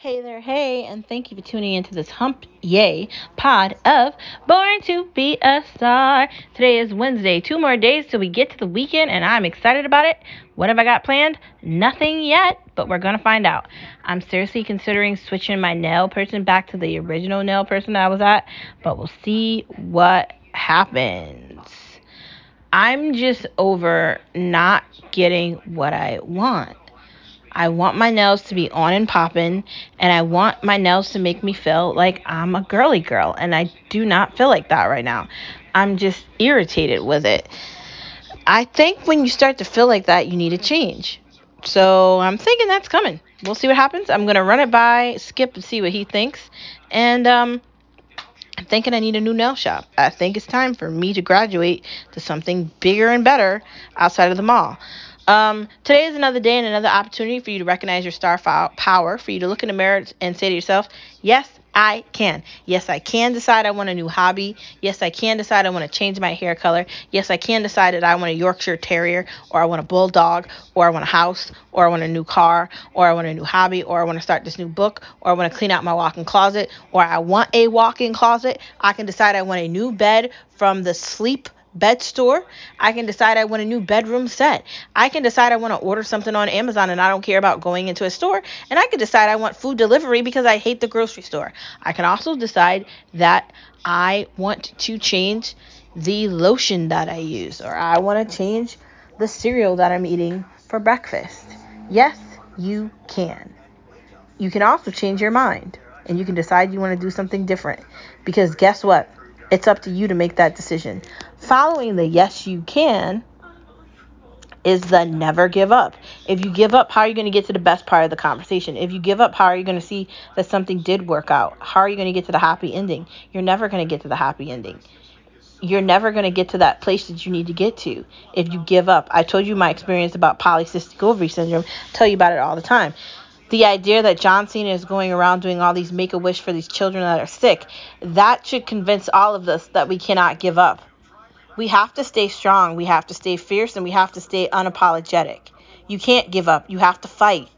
Hey there, hey, and thank you for tuning into this Hump Yay pod of Born to Be a Star. Today is Wednesday, two more days till we get to the weekend, and I'm excited about it. What have I got planned? Nothing yet, but we're gonna find out. I'm seriously considering switching my nail person back to the original nail person I was at, but we'll see what happens. I'm just over not getting what I want. I want my nails to be on and popping, and I want my nails to make me feel like I'm a girly girl, and I do not feel like that right now. I'm just irritated with it. I think when you start to feel like that, you need a change. So I'm thinking that's coming. We'll see what happens. I'm gonna run it by Skip and see what he thinks, and um, I'm thinking I need a new nail shop. I think it's time for me to graduate to something bigger and better outside of the mall. Um, today is another day and another opportunity for you to recognize your star power, for you to look in the mirror and say to yourself, Yes, I can. Yes, I can decide I want a new hobby. Yes, I can decide I want to change my hair color. Yes, I can decide that I want a Yorkshire Terrier, or I want a Bulldog, or I want a house, or I want a new car, or I want a new hobby, or I want to start this new book, or I want to clean out my walk in closet, or I want a walk in closet. I can decide I want a new bed from the sleep bed store. I can decide I want a new bedroom set. I can decide I want to order something on Amazon and I don't care about going into a store. And I can decide I want food delivery because I hate the grocery store. I can also decide that I want to change the lotion that I use or I want to change the cereal that I'm eating for breakfast. Yes, you can. You can also change your mind and you can decide you want to do something different because guess what? It's up to you to make that decision. Following the yes, you can is the never give up. If you give up, how are you going to get to the best part of the conversation? If you give up, how are you going to see that something did work out? How are you going to get to the happy ending? You're never going to get to the happy ending. You're never going to get to that place that you need to get to if you give up. I told you my experience about polycystic ovary syndrome. I tell you about it all the time the idea that John Cena is going around doing all these make a wish for these children that are sick, that should convince all of us that we cannot give up. We have to stay strong, we have to stay fierce, and we have to stay unapologetic. You can't give up, you have to fight.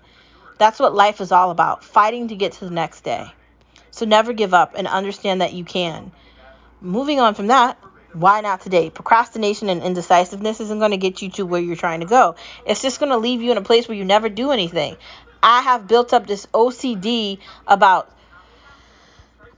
That's what life is all about fighting to get to the next day. So never give up and understand that you can. Moving on from that, why not today? Procrastination and indecisiveness isn't going to get you to where you're trying to go. It's just going to leave you in a place where you never do anything. I have built up this OCD about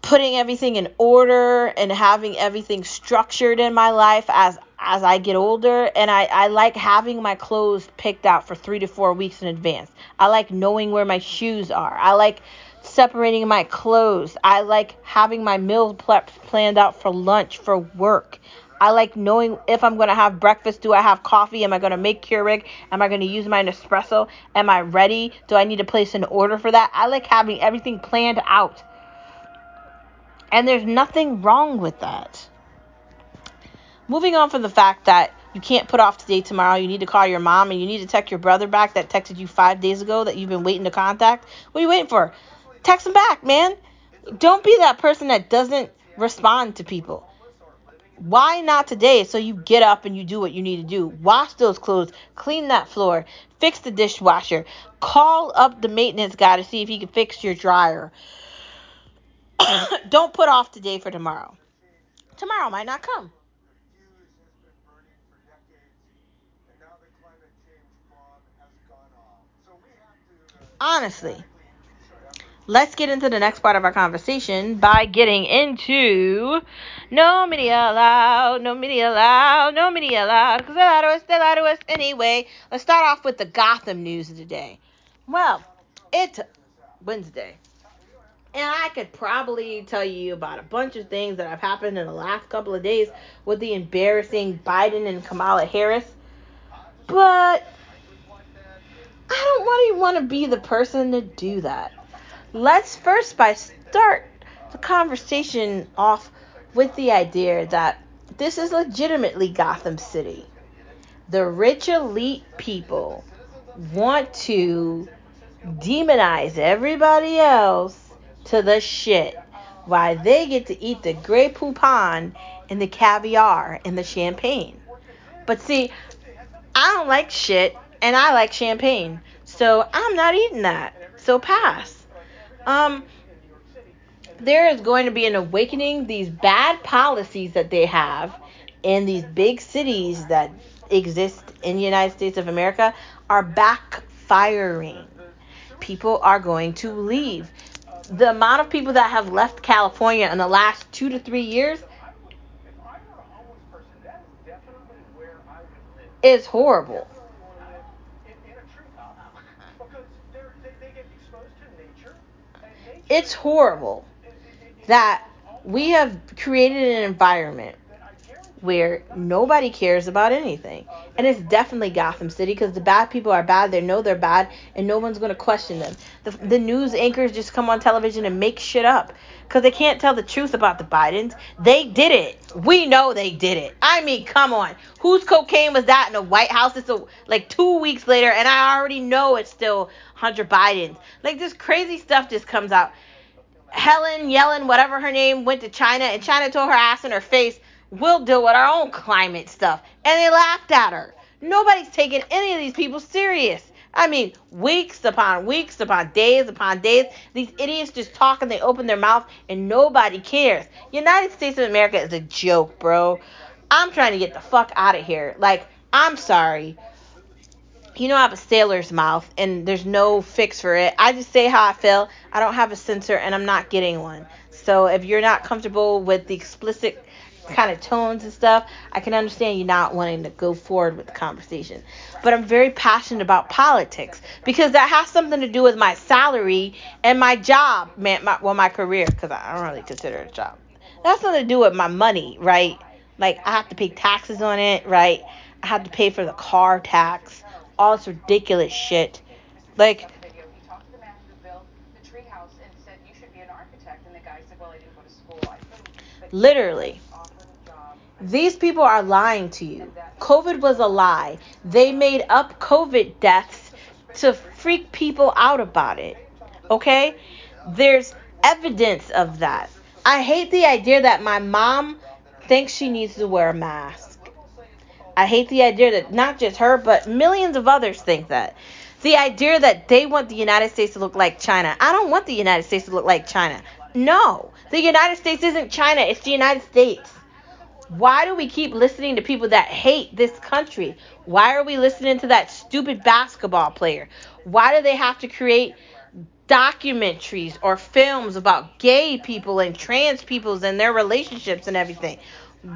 putting everything in order and having everything structured in my life as as I get older and I, I like having my clothes picked out for three to four weeks in advance. I like knowing where my shoes are. I like separating my clothes. I like having my meals planned out for lunch, for work. I like knowing if I'm going to have breakfast. Do I have coffee? Am I going to make Keurig? Am I going to use my Nespresso? Am I ready? Do I need to place an order for that? I like having everything planned out. And there's nothing wrong with that. Moving on from the fact that you can't put off today, tomorrow, you need to call your mom and you need to text your brother back that texted you five days ago that you've been waiting to contact. What are you waiting for? Text him back, man. Don't be that person that doesn't respond to people. Why not today? So you get up and you do what you need to do. Wash those clothes, clean that floor, fix the dishwasher, call up the maintenance guy to see if he can fix your dryer. Don't put off today for tomorrow. Tomorrow might not come. Honestly, let's get into the next part of our conversation by getting into no media allowed, no media allowed, no media allowed, because they lie to us, they lie to us anyway. Let's start off with the Gotham news of the day. Well, it's Wednesday. And I could probably tell you about a bunch of things that have happened in the last couple of days with the embarrassing Biden and Kamala Harris. But I don't really want to be the person to do that let's first by start the conversation off with the idea that this is legitimately Gotham City. The rich elite people want to demonize everybody else to the shit while they get to eat the Grey Poupon and the caviar and the champagne. But see, I don't like shit and I like champagne. So I'm not eating that. So pass. Um, there is going to be an awakening. These bad policies that they have in these big cities that exist in the United States of America are backfiring. People are going to leave. The amount of people that have left California in the last two to three years is horrible. It's horrible that we have created an environment where nobody cares about anything. And it's definitely Gotham City because the bad people are bad. They know they're bad, and no one's going to question them. The, the news anchors just come on television and make shit up because they can't tell the truth about the Bidens. They did it. We know they did it. I mean, come on. Whose cocaine was that in the White House? It's a, like two weeks later, and I already know it's still Hunter Biden's. Like, this crazy stuff just comes out. Helen Yellen, whatever her name, went to China, and China told her ass in her face, we'll deal with our own climate stuff. And they laughed at her. Nobody's taking any of these people serious. I mean, weeks upon weeks upon days upon days, these idiots just talk and they open their mouth and nobody cares. United States of America is a joke, bro. I'm trying to get the fuck out of here. Like, I'm sorry. You know, I have a sailor's mouth and there's no fix for it. I just say how I feel. I don't have a censor and I'm not getting one. So if you're not comfortable with the explicit kind of tones and stuff, I can understand you not wanting to go forward with the conversation. But I'm very passionate about politics because that has something to do with my salary and my job, man, my, well, my career, because I don't really consider it a job. That's something to do with my money, right? Like I have to pay taxes on it, right? I have to pay for the car tax, all this ridiculous shit. Like literally these people are lying to you. COVID was a lie. They made up COVID deaths to freak people out about it. Okay? There's evidence of that. I hate the idea that my mom thinks she needs to wear a mask. I hate the idea that not just her, but millions of others think that. The idea that they want the United States to look like China. I don't want the United States to look like China. No. The United States isn't China, it's the United States. Why do we keep listening to people that hate this country? Why are we listening to that stupid basketball player? Why do they have to create documentaries or films about gay people and trans peoples and their relationships and everything?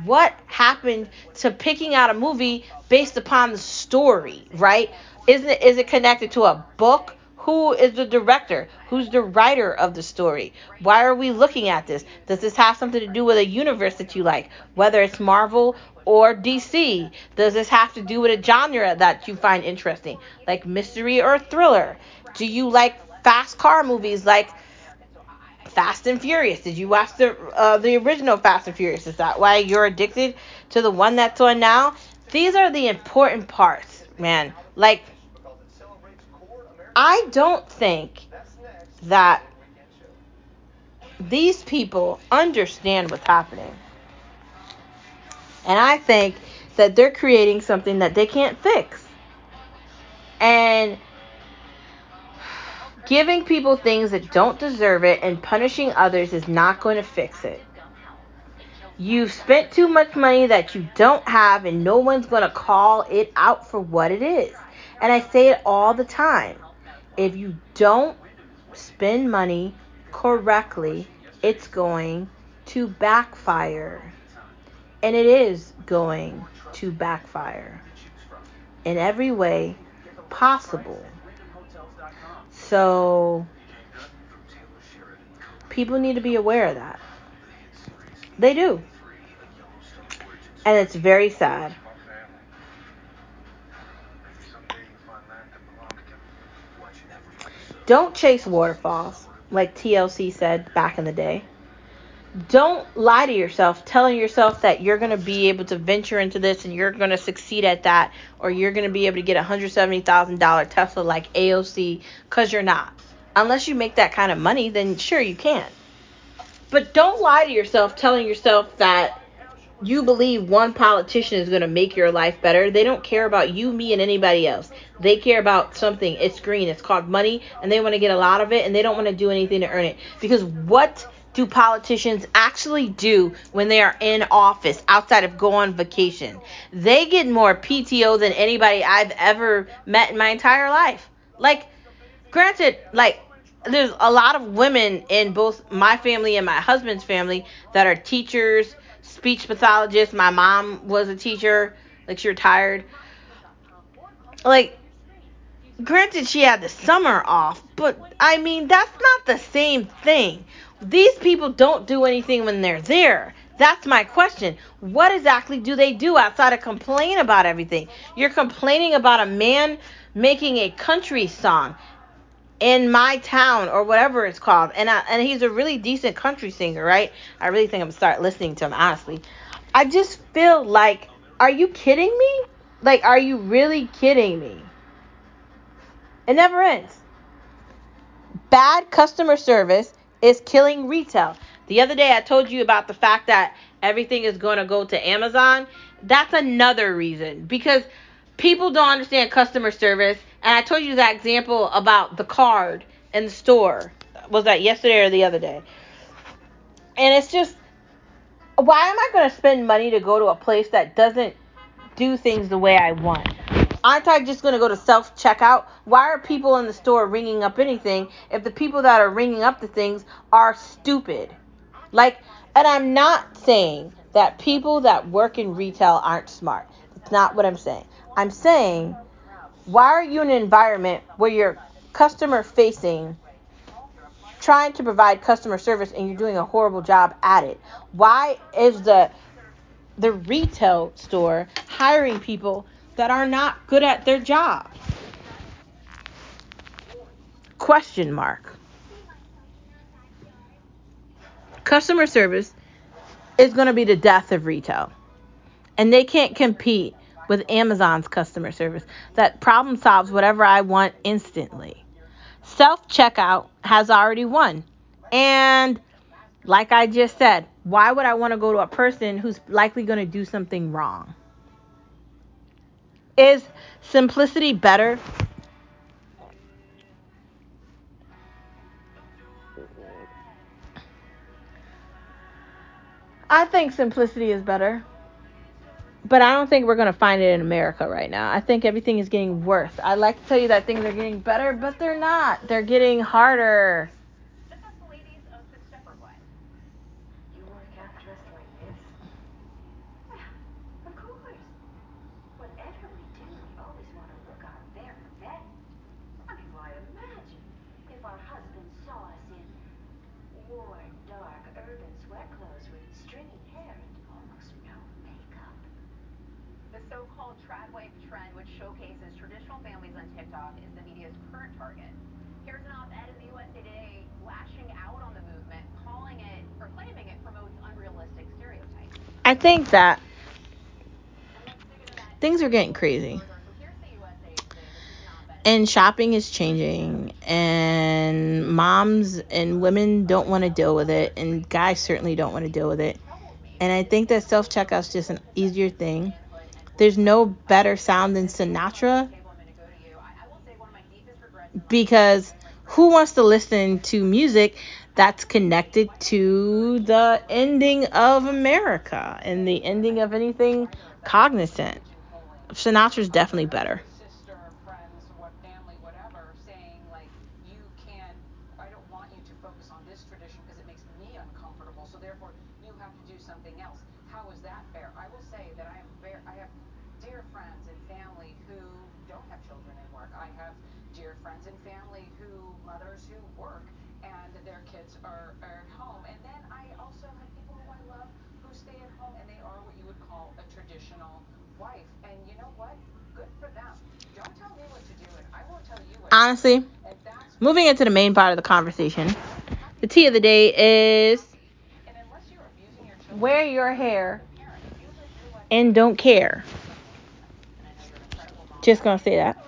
What happened to picking out a movie based upon the story, right? Isn't it, is it connected to a book who is the director? Who's the writer of the story? Why are we looking at this? Does this have something to do with a universe that you like, whether it's Marvel or DC? Does this have to do with a genre that you find interesting, like mystery or thriller? Do you like fast car movies like Fast and Furious? Did you watch the uh, the original Fast and Furious? Is that why you're addicted to the one that's on now? These are the important parts, man. Like I don't think that these people understand what's happening. And I think that they're creating something that they can't fix. And giving people things that don't deserve it and punishing others is not going to fix it. You've spent too much money that you don't have, and no one's going to call it out for what it is. And I say it all the time if you don't spend money correctly, it's going to backfire. And it is going to backfire in every way possible. So, people need to be aware of that. They do. And it's very sad. Don't chase waterfalls, like TLC said back in the day. Don't lie to yourself, telling yourself that you're going to be able to venture into this and you're going to succeed at that, or you're going to be able to get a $170,000 Tesla like AOC, because you're not. Unless you make that kind of money, then sure you can. But don't lie to yourself, telling yourself that you believe one politician is going to make your life better. They don't care about you, me, and anybody else. They care about something. It's green. It's called money, and they want to get a lot of it, and they don't want to do anything to earn it. Because what do politicians actually do when they are in office outside of go on vacation? They get more PTO than anybody I've ever met in my entire life. Like, granted, like there's a lot of women in both my family and my husband's family that are teachers, speech pathologist. My mom was a teacher, like she retired. Like, granted, she had the summer off, but I mean, that's not the same thing. These people don't do anything when they're there. That's my question. What exactly do they do outside of complain about everything? You're complaining about a man making a country song in my town or whatever it's called. And I, and he's a really decent country singer, right? I really think I'm gonna start listening to him honestly. I just feel like are you kidding me? Like are you really kidding me? It never ends. Bad customer service is killing retail. The other day I told you about the fact that everything is going to go to Amazon. That's another reason because people don't understand customer service and I told you that example about the card in the store. Was that yesterday or the other day? And it's just, why am I going to spend money to go to a place that doesn't do things the way I want? Aren't I just going to go to self checkout? Why are people in the store ringing up anything if the people that are ringing up the things are stupid? Like, and I'm not saying that people that work in retail aren't smart. That's not what I'm saying. I'm saying why are you in an environment where you're customer facing, trying to provide customer service, and you're doing a horrible job at it? Why is the the retail store hiring people that are not good at their job? Question mark. Customer service is going to be the death of retail. And they can't compete with Amazon's customer service that problem solves whatever I want instantly. Self checkout has already won. And like I just said, why would I want to go to a person who's likely going to do something wrong? Is simplicity better? I think simplicity is better but I don't think we're going to find it in America right now. I think everything is getting worse. I like to tell you that things are getting better, but they're not. They're getting harder. Think that things are getting crazy. And shopping is changing, and moms and women don't want to deal with it, and guys certainly don't want to deal with it. And I think that self checkout is just an easier thing. There's no better sound than Sinatra because who wants to listen to music that's connected to the ending of America and the ending of anything cognizant. Sinatra's definitely better. Honestly, moving into the main part of the conversation, the tea of the day is wear your hair and don't care. Just gonna say that.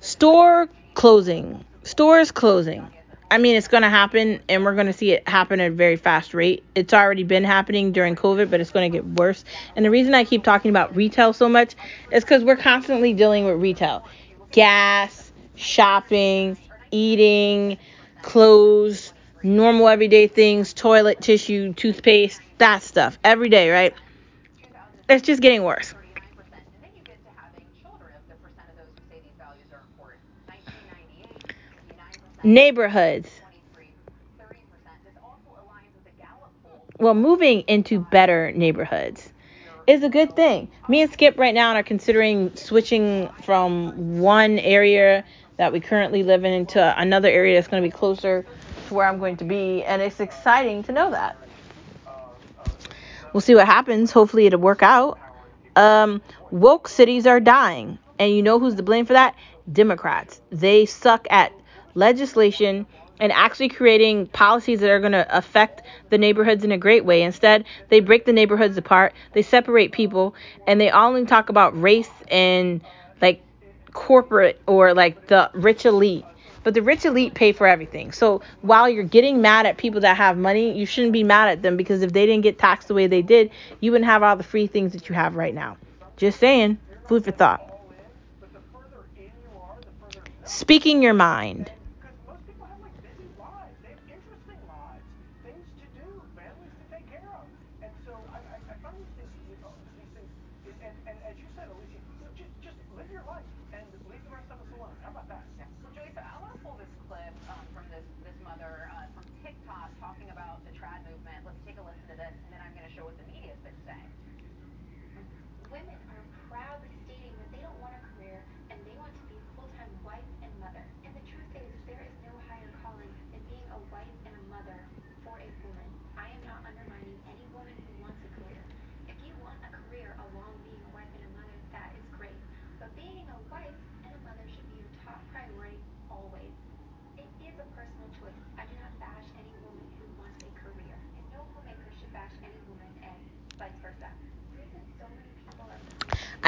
Store closing. Stores closing. I mean, it's to happen, and we're to see it happen at a very fast rate. It's already been happening during COVID, but it's to get worse. And the reason I keep talking about retail so much is because we're constantly dealing with retail gas, shopping, eating, clothes, normal everyday things, toilet tissue, toothpaste, that stuff every day, right? It's just getting worse. Neighborhoods. Well, moving into better neighborhoods is a good thing. Me and Skip right now are considering switching from one area that we currently live in into another area that's going to be closer to where I'm going to be, and it's exciting to know that. We'll see what happens. Hopefully, it'll work out. Um, woke cities are dying, and you know who's to blame for that? Democrats. They suck at legislation and actually creating policies that are going to affect the neighborhoods in a great way. Instead, they break the neighborhoods apart, they separate people, and they only talk about race and like corporate or like the rich elite. But the rich elite pay for everything. So while you're getting mad at people that have money, you shouldn't be mad at them because if they didn't get taxed the way they did, you wouldn't have all the free things that you have right now. Just saying, food for thought. Speaking your mind.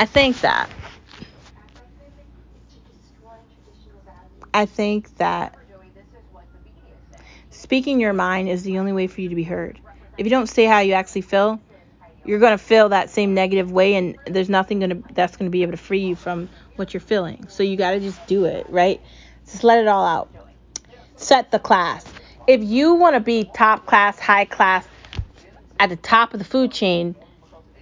I think that. I think that speaking your mind is the only way for you to be heard. If you don't say how you actually feel, you're going to feel that same negative way and there's nothing going to that's going to be able to free you from what you're feeling. So you got to just do it, right? Just let it all out. Set the class. If you want to be top class, high class at the top of the food chain,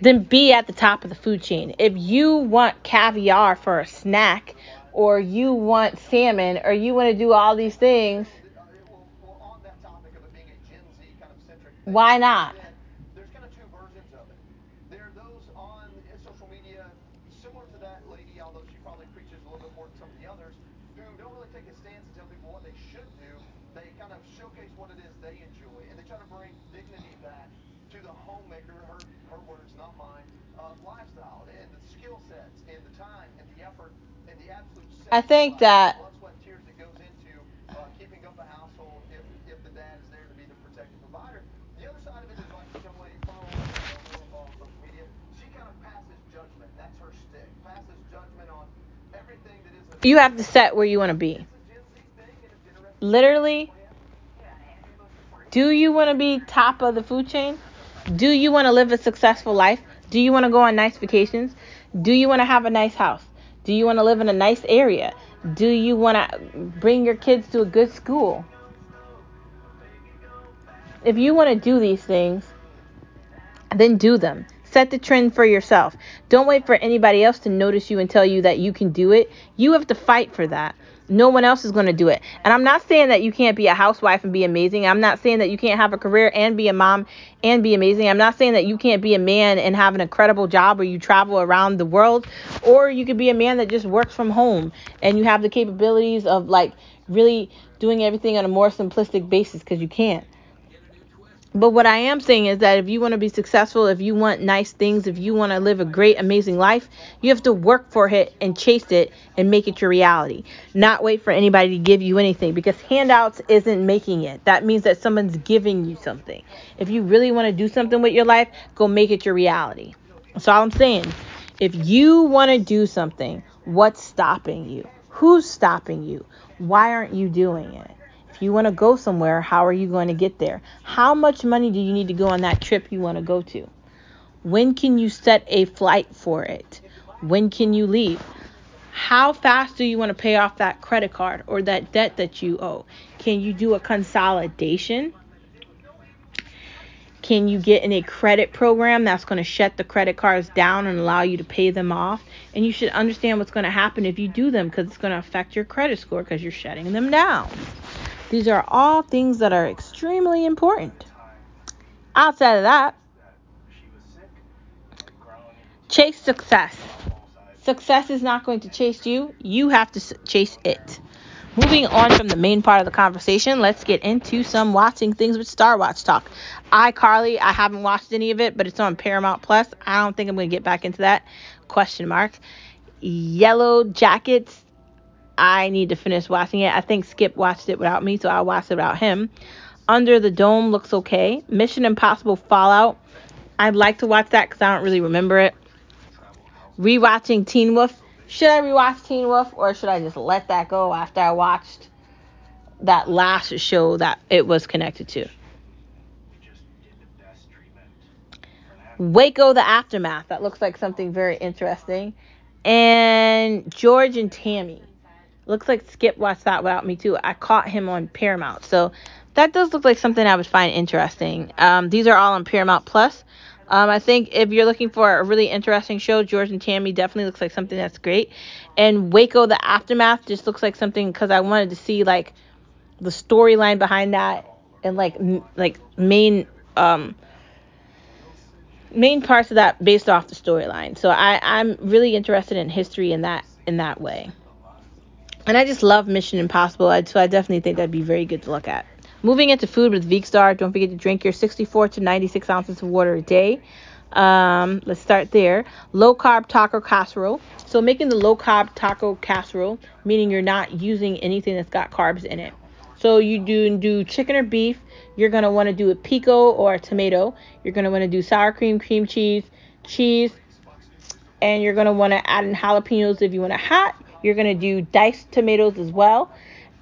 then be at the top of the food chain. If you want caviar for a snack, or you want salmon, or you want to do all these things, why not? I think that you have to set where you want to be. Literally, do you want to be top of the food chain? Do you want to live a successful life? Do you want to go on nice vacations? Do you want to have a nice house? Do you want to live in a nice area? Do you want to bring your kids to a good school? If you want to do these things, then do them. Set the trend for yourself. Don't wait for anybody else to notice you and tell you that you can do it. You have to fight for that. No one else is going to do it. And I'm not saying that you can't be a housewife and be amazing. I'm not saying that you can't have a career and be a mom and be amazing. I'm not saying that you can't be a man and have an incredible job where you travel around the world. Or you could be a man that just works from home and you have the capabilities of like really doing everything on a more simplistic basis because you can't. But what I am saying is that if you want to be successful, if you want nice things, if you want to live a great, amazing life, you have to work for it and chase it and make it your reality. Not wait for anybody to give you anything because handouts isn't making it. That means that someone's giving you something. If you really want to do something with your life, go make it your reality. That's all I'm saying. If you want to do something, what's stopping you? Who's stopping you? Why aren't you doing it? You want to go somewhere, how are you going to get there? How much money do you need to go on that trip you want to go to? When can you set a flight for it? When can you leave? How fast do you want to pay off that credit card or that debt that you owe? Can you do a consolidation? Can you get in a credit program that's going to shut the credit cards down and allow you to pay them off? And you should understand what's going to happen if you do them because it's going to affect your credit score because you're shutting them down. These are all things that are extremely important. Outside of that, chase success. Success is not going to chase you, you have to chase it. Moving on from the main part of the conversation, let's get into some watching things with Star Watch talk. iCarly, I haven't watched any of it, but it's on Paramount Plus. I don't think I'm going to get back into that. Question mark. Yellow Jackets, I need to finish watching it. I think Skip watched it without me, so I'll watch it without him. Under the Dome looks okay. Mission Impossible Fallout, I'd like to watch that because I don't really remember it. Rewatching Teen Wolf, should I rewatch Teen Wolf or should I just let that go after I watched that last show that it was connected to? Waco the Aftermath. That looks like something very interesting. And George and Tammy. Looks like Skip watched that without me too. I caught him on Paramount. So that does look like something I would find interesting. Um, these are all on Paramount Plus. Um, I think if you're looking for a really interesting show, George and Tammy definitely looks like something that's great. And Waco, the aftermath, just looks like something because I wanted to see like the storyline behind that and like m- like main um main parts of that based off the storyline. So I I'm really interested in history in that in that way. And I just love Mission Impossible, so I definitely think that'd be very good to look at. Moving into food with Veekstar, don't forget to drink your 64 to 96 ounces of water a day. Um, let's start there. Low carb taco casserole. So making the low carb taco casserole, meaning you're not using anything that's got carbs in it. So you do do chicken or beef. You're gonna want to do a pico or a tomato. You're gonna want to do sour cream, cream cheese, cheese, and you're gonna want to add in jalapenos if you want it hot. You're gonna do diced tomatoes as well,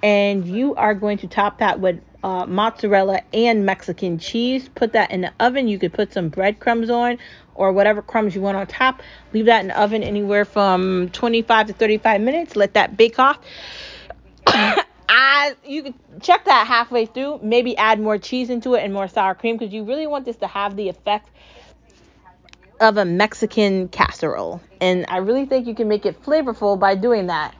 and you are going to top that with uh, mozzarella and Mexican cheese. Put that in the oven. You could put some breadcrumbs on or whatever crumbs you want on top. Leave that in the oven anywhere from 25 to 35 minutes. Let that bake off. You can check that halfway through. Maybe add more cheese into it and more sour cream because you really want this to have the effect of a Mexican casserole. And I really think you can make it flavorful by doing that.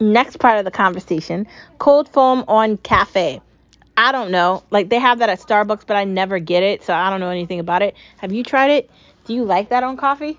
Next part of the conversation cold foam on cafe. I don't know. Like they have that at Starbucks, but I never get it, so I don't know anything about it. Have you tried it? Do you like that on coffee?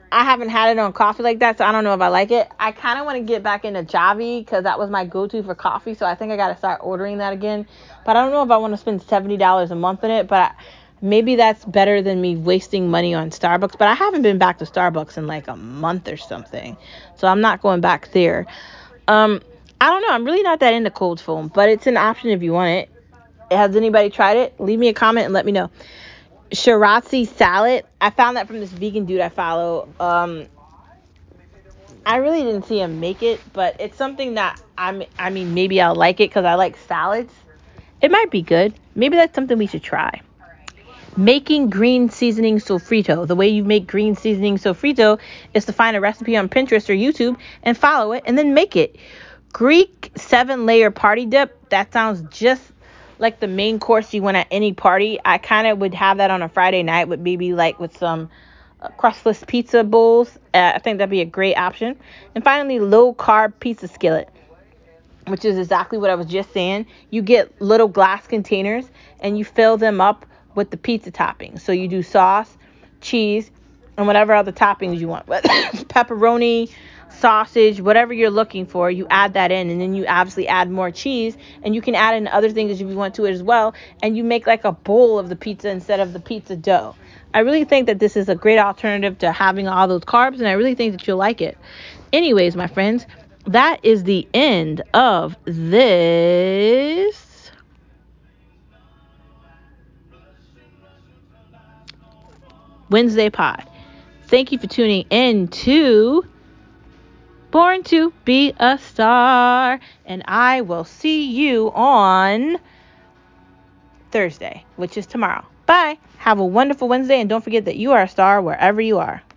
I haven't had it on coffee like that, so I don't know if I like it. I kind of want to get back into Javy because that was my go-to for coffee, so I think I got to start ordering that again. But I don't know if I want to spend seventy dollars a month in it. But I, maybe that's better than me wasting money on Starbucks. But I haven't been back to Starbucks in like a month or something, so I'm not going back there. Um, I don't know. I'm really not that into cold foam, but it's an option if you want it. Has anybody tried it? Leave me a comment and let me know. Shirazi salad. I found that from this vegan dude I follow. Um, I really didn't see him make it, but it's something that I'm. I mean, maybe I'll like it because I like salads. It might be good. Maybe that's something we should try. Making green seasoning sofrito. The way you make green seasoning sofrito is to find a recipe on Pinterest or YouTube and follow it and then make it. Greek seven layer party dip. That sounds just like the main course you want at any party. I kind of would have that on a Friday night with maybe like with some uh, crustless pizza bowls. Uh, I think that'd be a great option. And finally, low carb pizza skillet. which is exactly what I was just saying. You get little glass containers and you fill them up with the pizza toppings. So you do sauce, cheese, and whatever other toppings you want. Pepperoni, sausage, whatever you're looking for, you add that in, and then you obviously add more cheese, and you can add in other things if you want to it as well, and you make like a bowl of the pizza instead of the pizza dough. I really think that this is a great alternative to having all those carbs, and I really think that you'll like it. Anyways, my friends, that is the end of this Wednesday pod. Thank you for tuning in to Born to Be a Star, and I will see you on Thursday, which is tomorrow. Bye. Have a wonderful Wednesday, and don't forget that you are a star wherever you are.